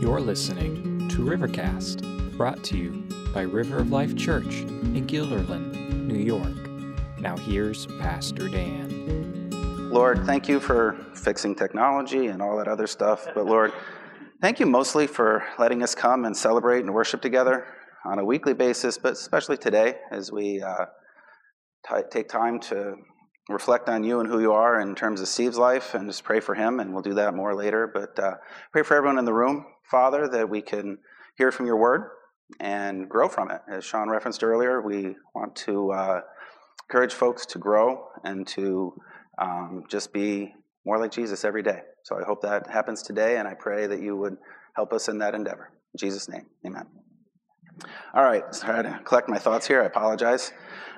You're listening to Rivercast, brought to you by River of Life Church in Guilderland, New York. Now here's Pastor Dan. Lord, thank you for fixing technology and all that other stuff. But Lord, thank you mostly for letting us come and celebrate and worship together on a weekly basis, but especially today as we uh, t- take time to reflect on you and who you are in terms of Steve's life and just pray for him. And we'll do that more later. But uh, pray for everyone in the room, Father, that we can hear from your word and grow from it. As Sean referenced earlier, we want to uh, encourage folks to grow and to um, just be more like Jesus every day. So I hope that happens today, and I pray that you would help us in that endeavor. In Jesus' name, amen. All right, sorry to collect my thoughts here. I apologize.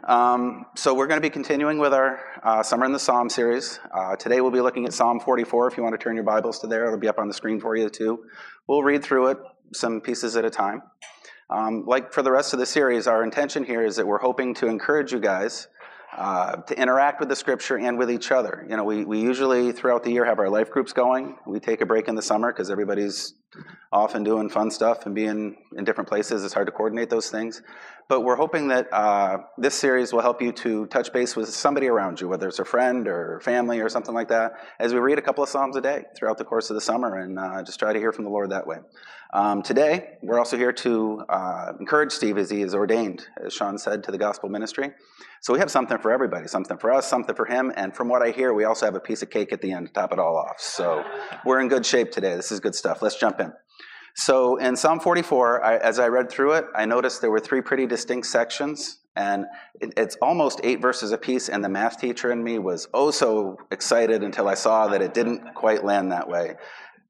Um, so we're going to be continuing with our uh, Summer in the Psalm series. Uh, today we'll be looking at Psalm 44. If you want to turn your Bibles to there, it'll be up on the screen for you too. We'll read through it, some pieces at a time. Um, like for the rest of the series, our intention here is that we're hoping to encourage you guys uh, to interact with the scripture and with each other. You know, we, we usually throughout the year have our life groups going. We take a break in the summer because everybody's off and doing fun stuff and being in different places. It's hard to coordinate those things. But we're hoping that uh, this series will help you to touch base with somebody around you, whether it's a friend or family or something like that, as we read a couple of Psalms a day throughout the course of the summer and uh, just try to hear from the Lord that way. Um, today, we're also here to uh, encourage Steve as he is ordained, as Sean said, to the gospel ministry. So we have something for everybody, something for us, something for him, and from what I hear, we also have a piece of cake at the end to top it all off. So we're in good shape today. This is good stuff. Let's jump in. So in Psalm 44, I, as I read through it, I noticed there were three pretty distinct sections, and it, it's almost eight verses apiece. And the math teacher in me was oh so excited until I saw that it didn't quite land that way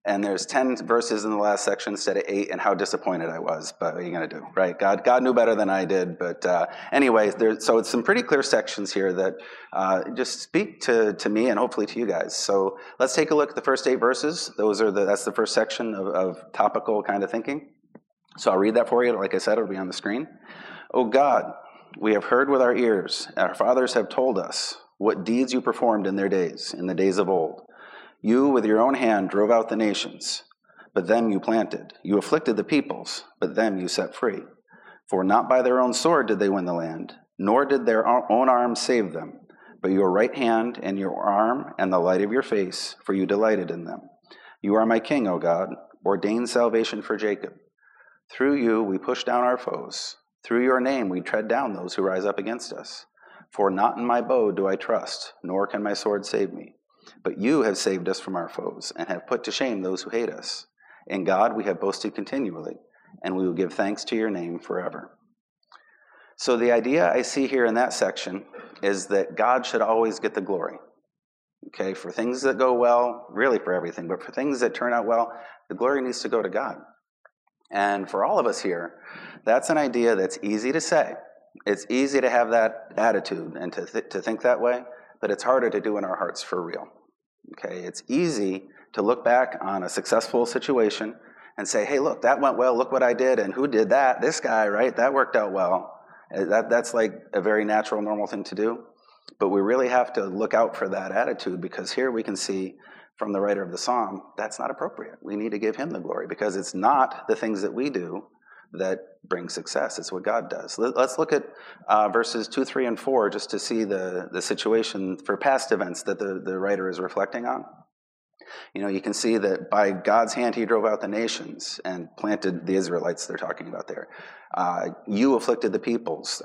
and there's 10 verses in the last section instead of eight and how disappointed i was but what are you going to do right? God god knew better than i did but uh, anyway there, so it's some pretty clear sections here that uh, just speak to, to me and hopefully to you guys. So let's take a look at the first eight verses. Those are the that's the first section of, of topical kind of thinking. So i'll read that for you. Like i said it'll be on the screen. Oh god we have heard with our ears our fathers have told us what deeds you performed in their days in the days of old you, with your own hand, drove out the nations, but them you planted. You afflicted the peoples, but them you set free. For not by their own sword did they win the land, nor did their own arm save them, but your right hand and your arm and the light of your face, for you delighted in them. You are my king, O God, ordained salvation for Jacob. Through you we push down our foes. Through your name we tread down those who rise up against us. For not in my bow do I trust, nor can my sword save me. But you have saved us from our foes and have put to shame those who hate us. In God we have boasted continually, and we will give thanks to your name forever. So, the idea I see here in that section is that God should always get the glory. Okay, for things that go well, really for everything, but for things that turn out well, the glory needs to go to God. And for all of us here, that's an idea that's easy to say. It's easy to have that attitude and to, th- to think that way, but it's harder to do in our hearts for real. Okay, it's easy to look back on a successful situation and say, hey, look, that went well, look what I did, and who did that? This guy, right? That worked out well. Uh, that, that's like a very natural, normal thing to do. But we really have to look out for that attitude because here we can see from the writer of the psalm that's not appropriate. We need to give him the glory because it's not the things that we do that bring success. It's what God does. Let's look at uh, verses 2, 3, and 4 just to see the, the situation for past events that the, the writer is reflecting on. You know, you can see that by God's hand he drove out the nations and planted the Israelites they're talking about there. Uh, you afflicted the peoples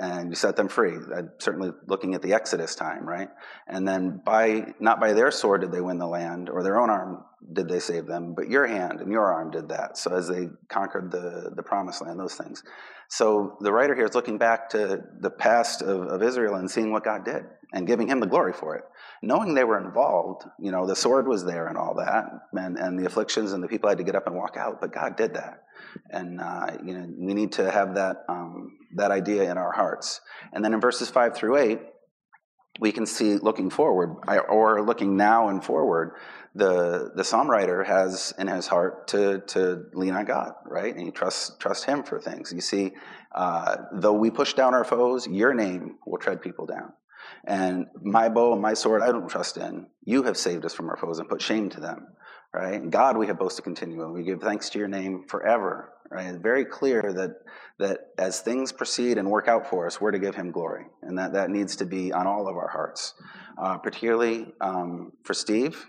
and you set them free. certainly looking at the Exodus time, right? And then by not by their sword did they win the land, or their own arm did they save them, but your hand and your arm did that. So as they conquered the, the promised land, those things. So the writer here is looking back to the past of, of Israel and seeing what God did and giving him the glory for it. Knowing they were involved, you know, the sword was there and all that, and, and the afflictions and the people had to get up and walk out, but God did that. And, uh, you know, we need to have that, um, that idea in our hearts. And then in verses 5 through 8, we can see looking forward, or looking now and forward, the, the psalm writer has in his heart to, to lean on God, right? And he trusts, trust him for things. You see, uh, though we push down our foes, your name will tread people down. And my bow and my sword I don't trust in. You have saved us from our foes and put shame to them. Right? God, we have boasted continually. We give thanks to your name forever, right? It's very clear that, that as things proceed and work out for us, we're to give him glory. And that, that needs to be on all of our hearts. Uh, particularly um, for Steve,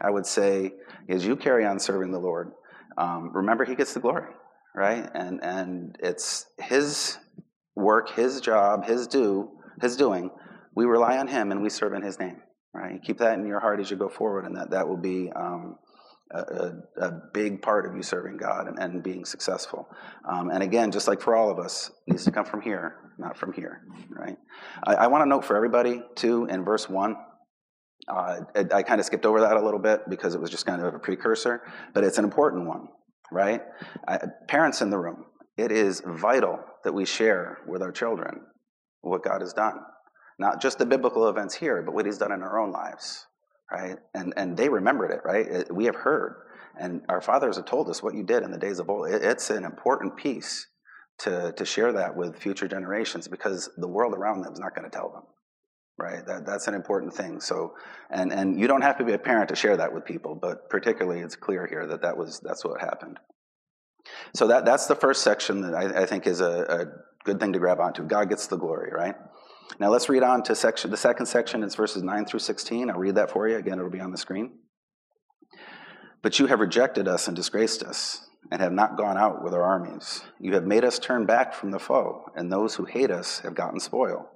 I would say, as you carry on serving the Lord, um, remember he gets the glory, right? And, and it's his work, his job, his do, his doing. We rely on him and we serve in his name, right? Keep that in your heart as you go forward, and that, that will be um, a, a, big part of you serving God and, and being successful. Um, and again, just like for all of us, needs to come from here, not from here, right? I, I want to note for everybody, too, in verse 1, uh, I, I kind of skipped over that a little bit because it was just kind of a precursor, but it's an important one, right? I, parents in the room, it is vital that we share with our children what God has done. Not just the biblical events here, but what He's done in our own lives right? And, and they remembered it, right? It, we have heard. And our fathers have told us what you did in the days of old. It, it's an important piece to, to share that with future generations because the world around them is not going to tell them, right? That, that's an important thing. So, and, and you don't have to be a parent to share that with people, but particularly it's clear here that, that was, that's what happened. So that, that's the first section that I, I think is a, a good thing to grab onto. God gets the glory, right? Now let's read on to section. The second section It's verses 9 through 16. I'll read that for you. Again, it'll be on the screen. But you have rejected us and disgraced us, and have not gone out with our armies. You have made us turn back from the foe, and those who hate us have gotten spoil.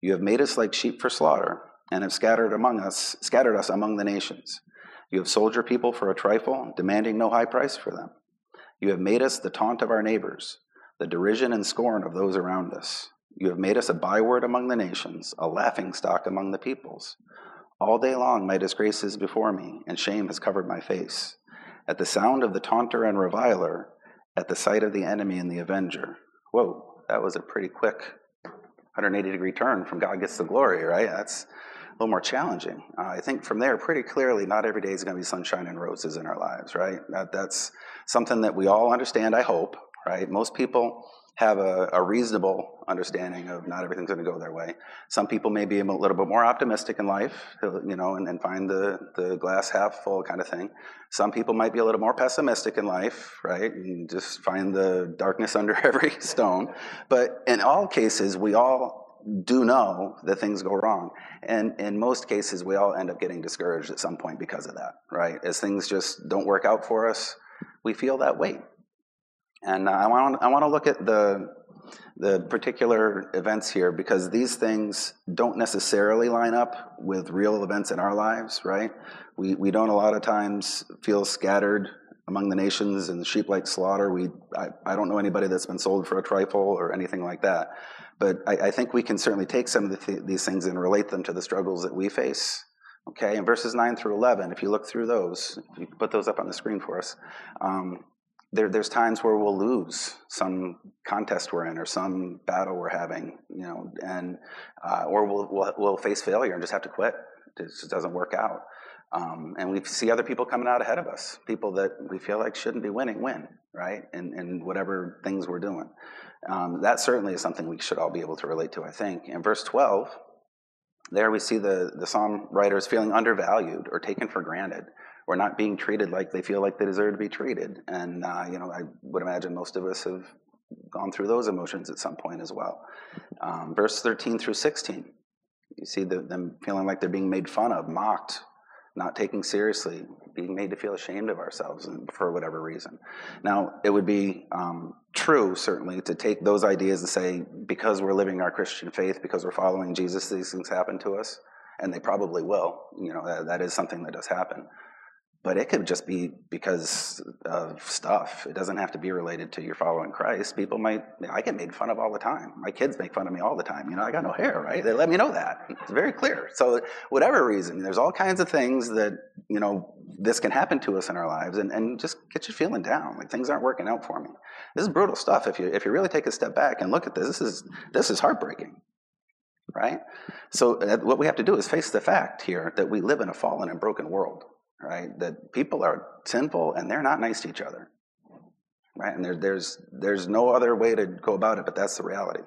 You have made us like sheep for slaughter, and have scattered among us, scattered us among the nations. You have sold your people for a trifle, demanding no high price for them. You have made us the taunt of our neighbors, the derision and scorn of those around us. You have made us a byword among the nations, a laughing stock among the peoples. All day long my disgrace is before me, and shame has covered my face. At the sound of the taunter and reviler, at the sight of the enemy and the avenger. Whoa, that was a pretty quick 180 degree turn from God gets the glory, right? That's a little more challenging. Uh, I think from there, pretty clearly, not every day is going to be sunshine and roses in our lives, right? That, that's something that we all understand, I hope, right? Most people have a, a, reasonable understanding of not everything's going to go their way. Some people may be a little bit more optimistic in life, uh, you know, and, and find the, the glass half full kind of thing. Some people might be a little more pessimistic in life, right, and just find the darkness under every stone. But in all cases, we all do know that things go wrong. And in most cases, we all end up getting discouraged at some point because of that, right? As things just don't work out for us, we feel that weight and uh, I want I want to look at the the particular events here because these things don't necessarily line up with real events in our lives, right? We we don't a lot of times feel scattered among the nations and the sheep like slaughter. We I, I don't know anybody that's been sold for a trifle or anything like that. But I, I think we can certainly take some of the th- these things and relate them to the struggles that we face. Okay, in verses 9 through 11, if you look through those, you put those up on the screen for us, um, there, there's times where we'll lose some contest we're in or some battle we're having, you know, and uh, or we'll, we'll, we'll face failure and just have to quit. It just doesn't work out. Um, and we see other people coming out ahead of us, people that we feel like shouldn't be winning, win, right? And, in whatever things we're doing. Um, that certainly is something we should all be able to relate to, I think. In verse 12, there we see the, the psalm writers feeling undervalued or taken for granted or not being treated like they feel like they deserve to be treated. And, uh, you know, I would imagine most of us have gone through those emotions at some point as well. Um, verse 13 through 16, you see the, them feeling like they're being made fun of, mocked, not taken seriously, being made to feel ashamed of ourselves for whatever reason. Now, it would be um, true, certainly, to take those ideas and say, because we're living our Christian faith, because we're following Jesus, these things happen to us. And they probably will. You know, that, that is something that does happen but it could just be because of stuff. It doesn't have to be related to your following Christ. People might, I get made fun of all the time. My kids make fun of me all the time. You know, I got no hair, right? They let me know that. It's very clear. So, whatever reason, there's all kinds of things that, you know, this can happen to us in our lives and, and just get you feeling down. Like things aren't working out for me. This is brutal stuff. If you, if you really take a step back and look at this, this is, this is heartbreaking right? So, uh, what we have to do is face the fact here that we live in a fallen and broken world right? That people are sinful and they're not nice to each other, right? And there, there's there's no other way to go about it, but that's the reality.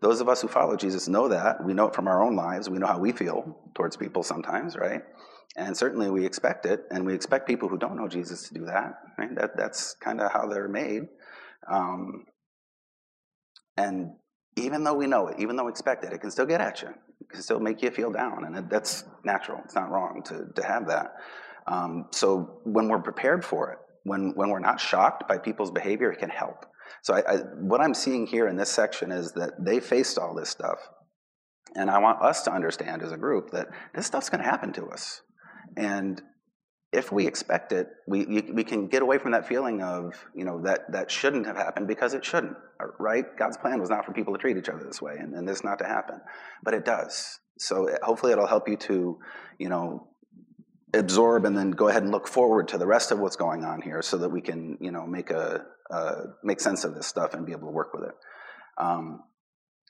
Those of us who follow Jesus know that. We know it from our own lives. We know how we feel towards people sometimes, right? And certainly we expect it, and we expect people who don't know Jesus to do that. Right? That that's kind of how they're made. Um, and even though we know it, even though we expect it, it can still get at you. It can still make you feel down, and that's natural. It's not wrong to, to have that. Um, so when we're prepared for it, when, when we're not shocked by people's behavior, it can help. So I, I, what I'm seeing here in this section is that they faced all this stuff. And I want us to understand as a group that this stuff's going to happen to us. And if we expect it, we, we can get away from that feeling of, you know, that, that shouldn't have happened because it shouldn't, right? God's plan was not for people to treat each other this way and, and this not to happen, but it does. So hopefully it'll help you to, you know, absorb and then go ahead and look forward to the rest of what's going on here so that we can, you know, make a, uh, make sense of this stuff and be able to work with it. Um,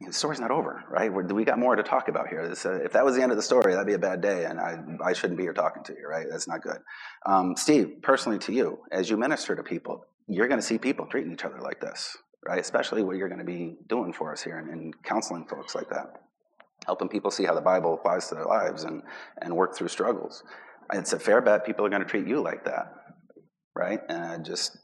the story's not over, right? We're, we got more to talk about here. This, uh, if that was the end of the story, that'd be a bad day, and I, I shouldn't be here talking to you, right? That's not good. Um, Steve, personally to you, as you minister to people, you're going to see people treating each other like this, right? Especially what you're going to be doing for us here and, and counseling folks like that, helping people see how the Bible applies to their lives and, and work through struggles. It's a fair bet people are going to treat you like that, right? And just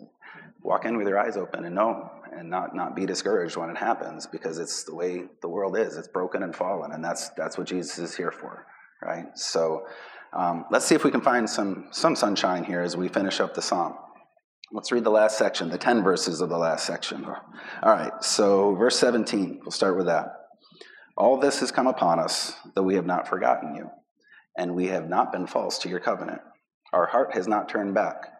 walk in with your eyes open and know and not, not be discouraged when it happens because it's the way the world is. It's broken and fallen, and that's, that's what Jesus is here for, right? So um, let's see if we can find some, some sunshine here as we finish up the psalm. Let's read the last section, the 10 verses of the last section. All right, so verse 17, we'll start with that. All this has come upon us, though we have not forgotten you, and we have not been false to your covenant. Our heart has not turned back,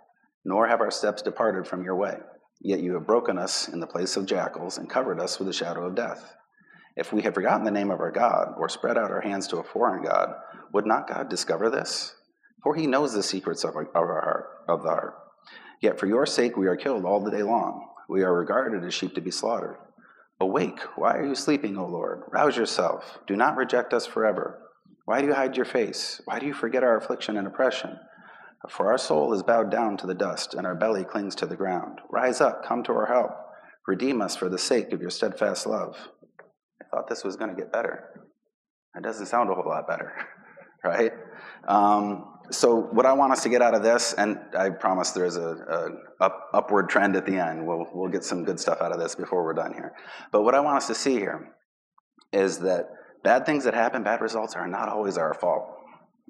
nor have our steps departed from your way. Yet you have broken us in the place of jackals and covered us with the shadow of death. If we had forgotten the name of our God, or spread out our hands to a foreign God, would not God discover this? For he knows the secrets of our, of our heart, of the heart. Yet for your sake we are killed all the day long. We are regarded as sheep to be slaughtered. Awake, why are you sleeping, O Lord? Rouse yourself. Do not reject us forever. Why do you hide your face? Why do you forget our affliction and oppression? For our soul is bowed down to the dust, and our belly clings to the ground. Rise up, come to our help. Redeem us for the sake of your steadfast love. I thought this was going to get better. It doesn't sound a whole lot better, right? Um, so, what I want us to get out of this, and I promise there's a, a up, upward trend at the end. We'll, we'll get some good stuff out of this before we're done here. But what I want us to see here is that bad things that happen, bad results, are not always our fault,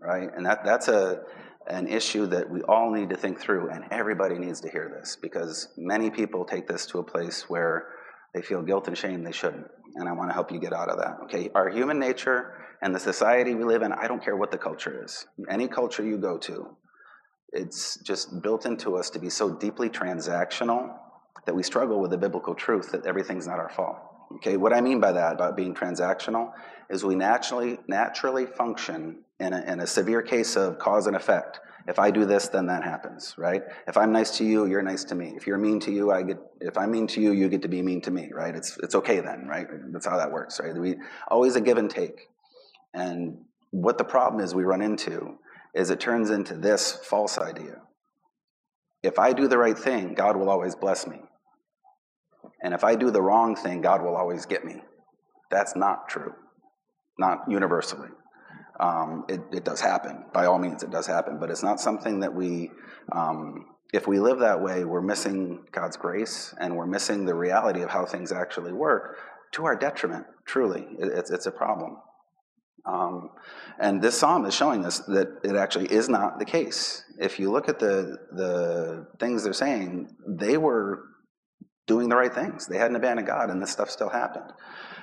right? And that, that's a an issue that we all need to think through, and everybody needs to hear this because many people take this to a place where they feel guilt and shame they shouldn't. And I want to help you get out of that. Okay, our human nature and the society we live in, I don't care what the culture is. Any culture you go to, it's just built into us to be so deeply transactional that we struggle with the biblical truth that everything's not our fault. Okay, what I mean by that, about being transactional, is we naturally naturally function in a, in a severe case of cause and effect. If I do this, then that happens, right? If I'm nice to you, you're nice to me. If you're mean to you, I get. If I'm mean to you, you get to be mean to me, right? It's it's okay then, right? That's how that works, right? We always a give and take. And what the problem is we run into is it turns into this false idea. If I do the right thing, God will always bless me. And if I do the wrong thing, God will always get me. That's not true, not universally. Um, it, it, does happen. By all means, it does happen. But it's not something that we, um, if we live that way, we're missing God's grace and we're missing the reality of how things actually work to our detriment, truly. It, it's, it's a problem. Um, and this psalm is showing us that it actually is not the case. If you look at the, the things they're saying, they were doing the right things. They hadn't abandoned God, and this stuff still happened.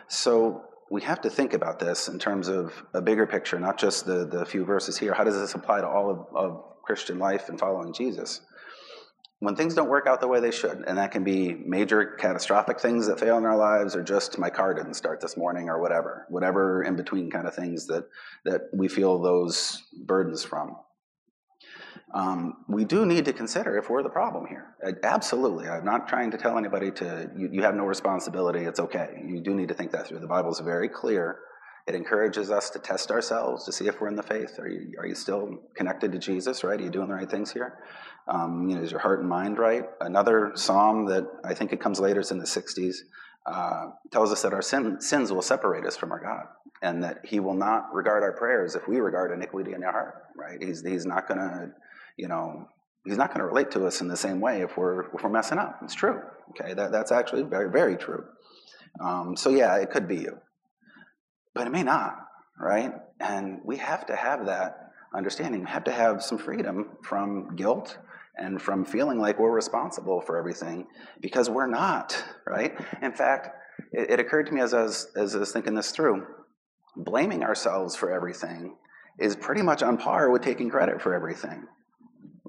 So we have to think about this in terms of a bigger picture, not just the, the few verses here. How does this apply to all of, of Christian life and following Jesus? When things don't work out the way they should, and that can be major catastrophic things that fail in our lives, or just my car didn't start this morning, or whatever, whatever in between kind of things that, that we feel those burdens from um, we do need to consider if we're the problem here. Absolutely. I'm not trying to tell anybody to, you, you, have no responsibility, it's okay. You do need to think that through. The Bible is very clear. It encourages us to test ourselves to see if we're in the faith. Are you, are you still connected to Jesus, right? Are you doing the right things here? Um, you know, is your heart and mind right? Another psalm that I think it comes later, it's in the 60s. uh, tells us that our sin, sins will separate us from our God, and that He will not regard our prayers if we regard iniquity in our heart. Right? He's He's not going to, you know, He's not going to relate to us in the same way if we're if we're messing up. It's true. Okay, that, that's actually very very true. Um, so yeah, it could be you, but it may not. Right? And we have to have that understanding. We have to have some freedom from guilt and from feeling like we're responsible for everything because we're not, right? In fact, it, it occurred to me as I, was, as I was thinking this through blaming ourselves for everything is pretty much on par with taking credit for everything,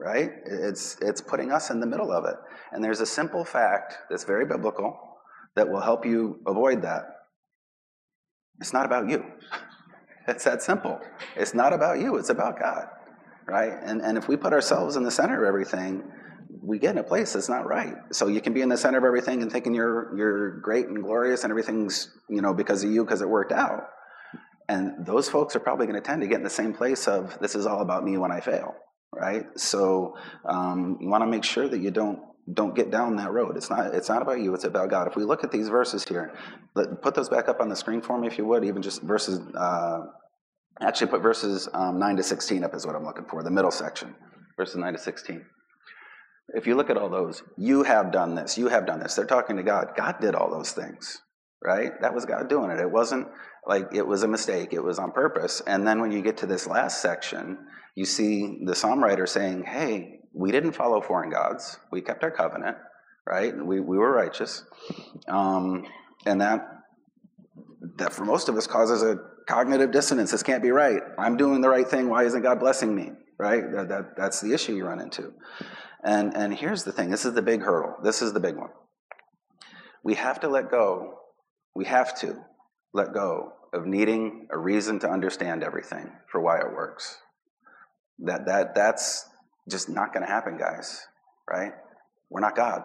right? It's, it's putting us in the middle of it. And there's a simple fact that's very biblical that will help you avoid that. It's not about you. It's that simple. It's not about you, it's about God right? And, and if we put ourselves in the center of everything, we get in a place that's not right. So you can be in the center of everything and thinking you're you're great and glorious and everything's you know because of you because it worked out. And those folks are probably going to tend to get in the same place of this is all about me when I fail, right? So um, you want to make sure that you don't don't get down that road. It's not it's not about you. It's about God. If we look at these verses here, let, put those back up on the screen for me if you would. Even just verses uh, Actually, put verses um, 9 to 16 up is what I'm looking for, the middle section, verses 9 to 16. If you look at all those, you have done this, you have done this. They're talking to God. God did all those things, right? That was God doing it. It wasn't like it was a mistake, it was on purpose. And then when you get to this last section, you see the psalm writer saying, hey, we didn't follow foreign gods, we kept our covenant, right? We, we were righteous. Um, and that, that for most of us causes a cognitive dissonance. This can't be right. I'm doing the right thing. Why isn't God blessing me? Right? That, that, that's the issue you run into. And, and here's the thing this is the big hurdle. This is the big one. We have to let go. We have to let go of needing a reason to understand everything for why it works. That, that, that's just not going to happen, guys. Right? We're not God.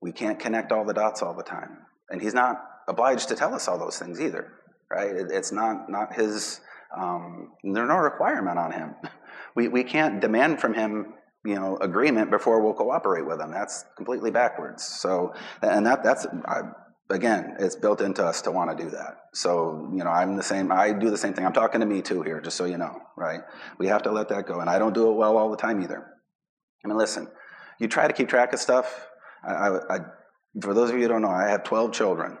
We can't connect all the dots all the time. And He's not obliged to tell us all those things either right? It, it's not, not his, um, there's no requirement on him. We, we can't demand from him you know agreement before we'll cooperate with him that's completely backwards so and that that's I, again it's built into us to want to do that so you know i'm the same i do the same thing i'm talking to me too here just so you know right we have to let that go and i don't do it well all the time either i mean listen you try to keep track of stuff I, I, I for those of you who don't know i have 12 children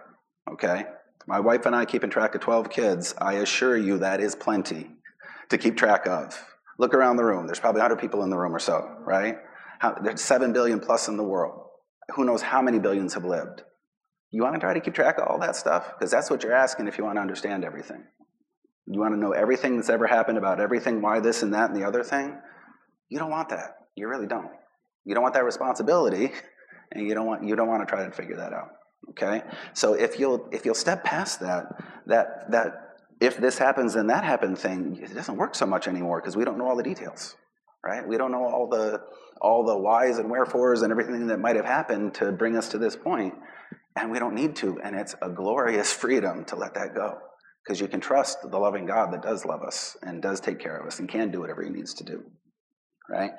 okay my wife and I keeping track of 12 kids, I assure you that is plenty to keep track of. Look around the room. There's probably 100 people in the room or so, right? How, there's 7 billion plus in the world. Who knows how many billions have lived? You want to try to keep track of all that stuff? Because that's what you're asking if you want to understand everything. You want to know everything that's ever happened about everything, why this and that and the other thing? You don't want that. You really don't. You don't want that responsibility, and you don't want, you don't want to try to figure that out. Okay? So if you'll if you'll step past that, that that if this happens then that happened thing, it doesn't work so much anymore because we don't know all the details. Right? We don't know all the all the whys and wherefores and everything that might have happened to bring us to this point, and we don't need to. And it's a glorious freedom to let that go because you can trust the loving God that does love us and does take care of us and can do whatever He needs to do. Right?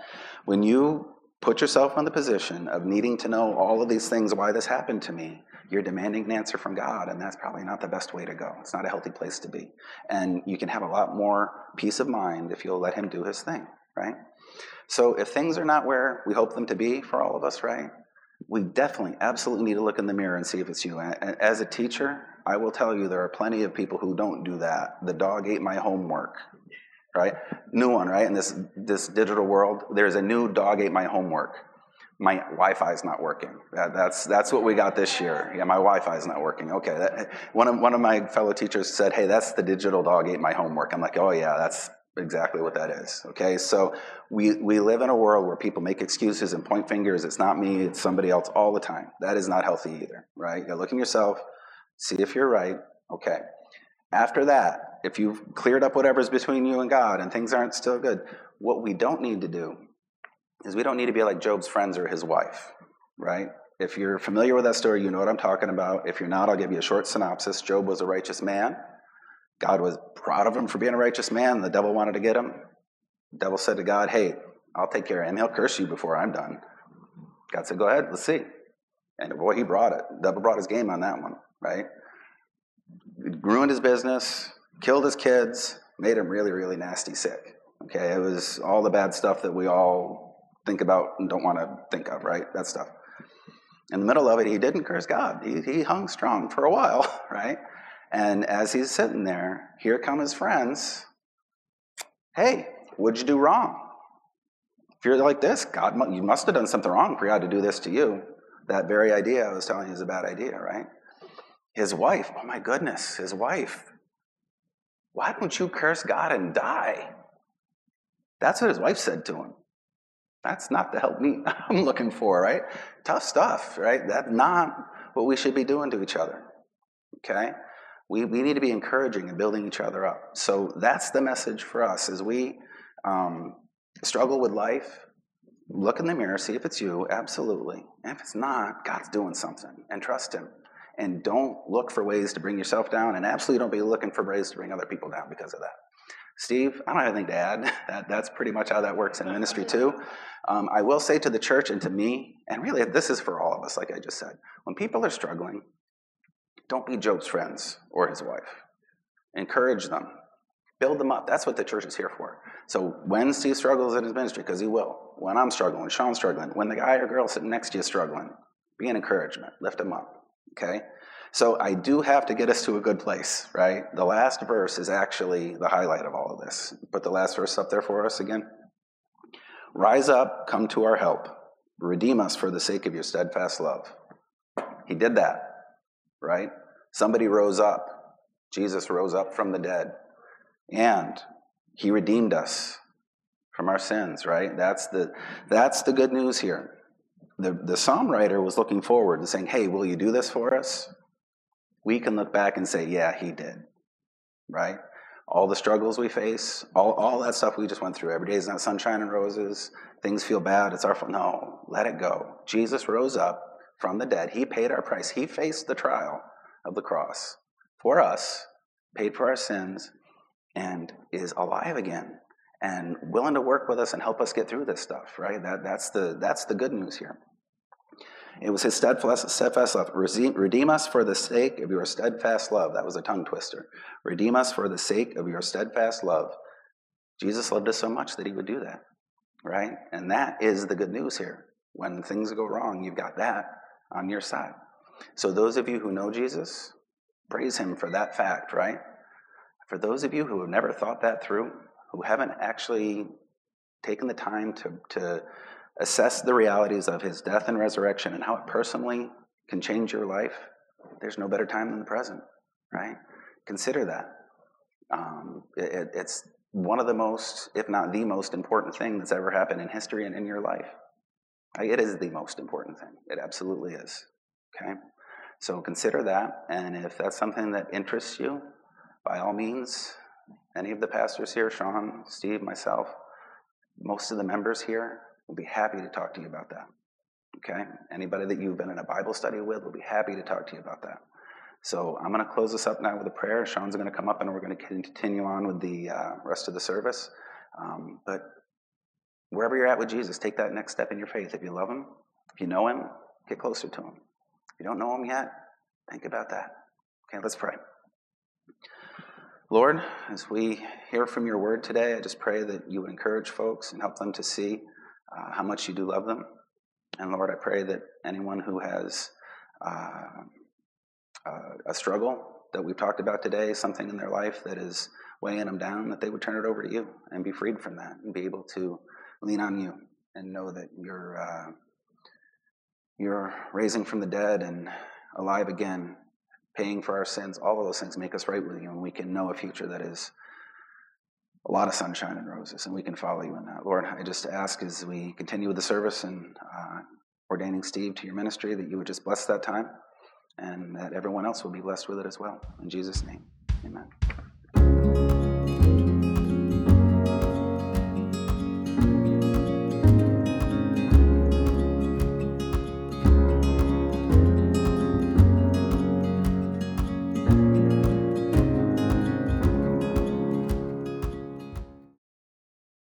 When you put yourself in the position of needing to know all of these things, why this happened to me, you're demanding an answer from God, and that's probably not the best way to go. It's not a healthy place to be. And you can have a lot more peace of mind if you'll let Him do His thing, right? So if things are not where we hope them to be for all of us, right? We definitely, absolutely need to look in the mirror and see if it's you. As a teacher, I will tell you there are plenty of people who don't do that. The dog ate my homework right? New one, right? In this this digital world, there's a new dog ate my homework. My Wi-Fi is not working. That, that's that's what we got this year. Yeah, my Wi-Fi is not working. Okay, that, one of one of my fellow teachers said, "Hey, that's the digital dog ate my homework." I'm like, "Oh yeah, that's exactly what that is." Okay, so we we live in a world where people make excuses and point fingers. It's not me. It's somebody else all the time. That is not healthy either, right? You look at yourself, see if you're right. Okay. After that, if you've cleared up whatever's between you and God and things aren't still good, what we don't need to do is we don't need to be like Job's friends or his wife, right? If you're familiar with that story, you know what I'm talking about. If you're not, I'll give you a short synopsis. Job was a righteous man. God was proud of him for being a righteous man. The devil wanted to get him. The devil said to God, Hey, I'll take care of him. He'll curse you before I'm done. God said, Go ahead, let's see. And boy, he brought it. Devil brought his game on that one, right? Ruined his business, killed his kids, made him really, really nasty sick. Okay, it was all the bad stuff that we all think about and don't want to think of, right? That stuff. In the middle of it, he didn't curse God. He, he hung strong for a while, right? And as he's sitting there, here come his friends. Hey, what'd you do wrong? If you're like this, God, you must have done something wrong for God to do this to you. That very idea I was telling you is a bad idea, right? His wife, oh my goodness, his wife. Why don't you curse God and die? That's what his wife said to him. That's not the help me I'm looking for, right? Tough stuff, right? That's not what we should be doing to each other. Okay? We, we need to be encouraging and building each other up. So that's the message for us as we um, struggle with life. Look in the mirror, see if it's you, absolutely. And if it's not, God's doing something, and trust Him. And don't look for ways to bring yourself down, and absolutely don't be looking for ways to bring other people down because of that. Steve, I don't have anything to add. That, that's pretty much how that works in ministry, too. Um, I will say to the church and to me, and really this is for all of us, like I just said, when people are struggling, don't be Job's friends or his wife. Encourage them, build them up. That's what the church is here for. So when Steve struggles in his ministry, because he will, when I'm struggling, when Sean's struggling, when the guy or girl sitting next to you is struggling, be an encouragement, lift them up. Okay? So I do have to get us to a good place, right? The last verse is actually the highlight of all of this. Put the last verse up there for us again. Rise up, come to our help. Redeem us for the sake of your steadfast love. He did that, right? Somebody rose up. Jesus rose up from the dead. And he redeemed us from our sins, right? That's the, that's the good news here. The, the psalm writer was looking forward and saying, Hey, will you do this for us? We can look back and say, Yeah, he did, right? All the struggles we face, all, all that stuff we just went through. Every day is not sunshine and roses. Things feel bad. It's our fault. No, let it go. Jesus rose up from the dead. He paid our price. He faced the trial of the cross for us, paid for our sins, and is alive again and willing to work with us and help us get through this stuff, right? That, that's, the, that's the good news here. It was his steadfast, steadfast love. Redeem us for the sake of your steadfast love. That was a tongue twister. Redeem us for the sake of your steadfast love. Jesus loved us so much that he would do that, right? And that is the good news here. When things go wrong, you've got that on your side. So, those of you who know Jesus, praise him for that fact, right? For those of you who have never thought that through, who haven't actually taken the time to, to assess the realities of his death and resurrection and how it personally can change your life, there's no better time than the present, right? Consider that. Um, it, it's one of the most, if not the most important thing that's ever happened in history and in your life. It is the most important thing. It absolutely is. Okay? So consider that, and if that's something that interests you, by all means, any of the pastors here, Sean, Steve, myself, most of the members here will be happy to talk to you about that. Okay? Anybody that you've been in a Bible study with will be happy to talk to you about that. So I'm going to close this up now with a prayer. Sean's going to come up and we're going to continue on with the uh, rest of the service. Um, but wherever you're at with Jesus, take that next step in your faith. If you love Him, if you know Him, get closer to Him. If you don't know Him yet, think about that. Okay, let's pray. Lord, as we hear from your word today, I just pray that you would encourage folks and help them to see uh, how much you do love them. And Lord, I pray that anyone who has uh, uh, a struggle that we've talked about today, something in their life that is weighing them down, that they would turn it over to you and be freed from that and be able to lean on you and know that you're, uh, you're raising from the dead and alive again paying for our sins, all of those things make us right with you, and we can know a future that is a lot of sunshine and roses, and we can follow you in that. Lord, I just ask as we continue with the service and uh, ordaining Steve to your ministry that you would just bless that time and that everyone else will be blessed with it as well. In Jesus' name, amen.